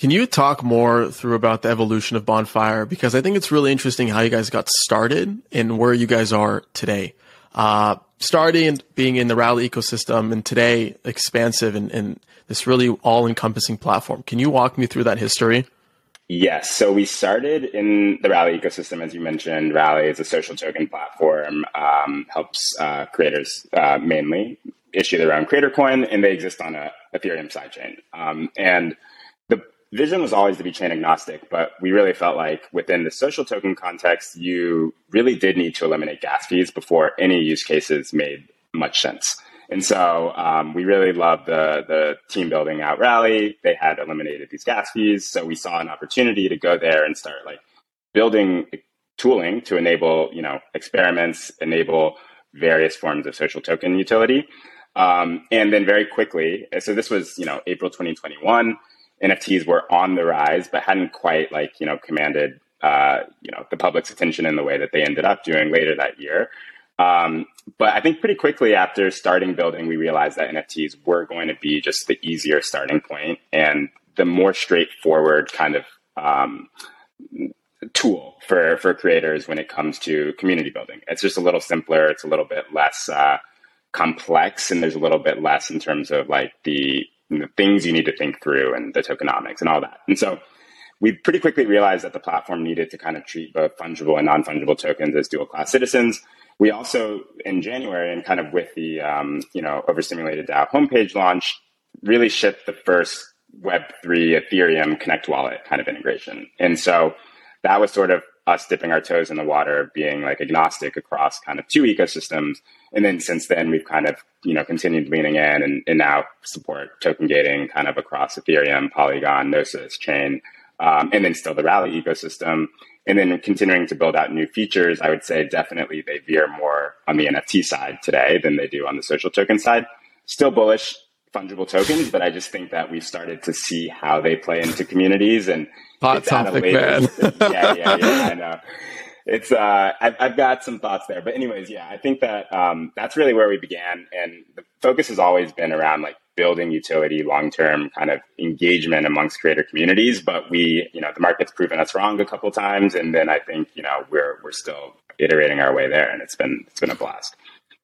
Can you talk more through about the evolution of Bonfire? Because I think it's really interesting how you guys got started and where you guys are today. Uh, starting being in the Rally ecosystem and today expansive and, and this really all encompassing platform. Can you walk me through that history? Yes. So we started in the Rally ecosystem, as you mentioned. Rally is a social token platform, um, helps uh, creators uh, mainly issue their own creator coin, and they exist on a Ethereum sidechain. Um, and vision was always to be chain agnostic, but we really felt like within the social token context, you really did need to eliminate gas fees before any use cases made much sense. And so um, we really loved the the team building out Rally. They had eliminated these gas fees, so we saw an opportunity to go there and start like building tooling to enable you know experiments, enable various forms of social token utility. Um, and then very quickly, so this was you know April 2021. NFTs were on the rise, but hadn't quite like you know commanded uh, you know the public's attention in the way that they ended up doing later that year. Um, but I think pretty quickly after starting building, we realized that NFTs were going to be just the easier starting point and the more straightforward kind of um, tool for for creators when it comes to community building. It's just a little simpler. It's a little bit less uh, complex, and there's a little bit less in terms of like the the things you need to think through and the tokenomics and all that. And so we pretty quickly realized that the platform needed to kind of treat both fungible and non-fungible tokens as dual class citizens. We also, in January, and kind of with the um, you know overstimulated DAO homepage launch, really shipped the first Web3 Ethereum Connect wallet kind of integration. And so that was sort of us dipping our toes in the water, being like agnostic across kind of two ecosystems. And then since then, we've kind of, you know, continued leaning in and, and now support token gating kind of across Ethereum, Polygon, Gnosis, Chain, um, and then still the Rally ecosystem. And then continuing to build out new features, I would say definitely they veer more on the NFT side today than they do on the social token side. Still bullish fungible tokens, but I just think that we've started to see how they play into communities and Hot topic, man. yeah, yeah, yeah. I know. It's uh, I've, I've got some thoughts there, but anyways, yeah, I think that um, that's really where we began, and the focus has always been around like building utility, long term kind of engagement amongst creator communities. But we, you know, the market's proven us wrong a couple times, and then I think you know we're we're still iterating our way there, and it's been it's been a blast.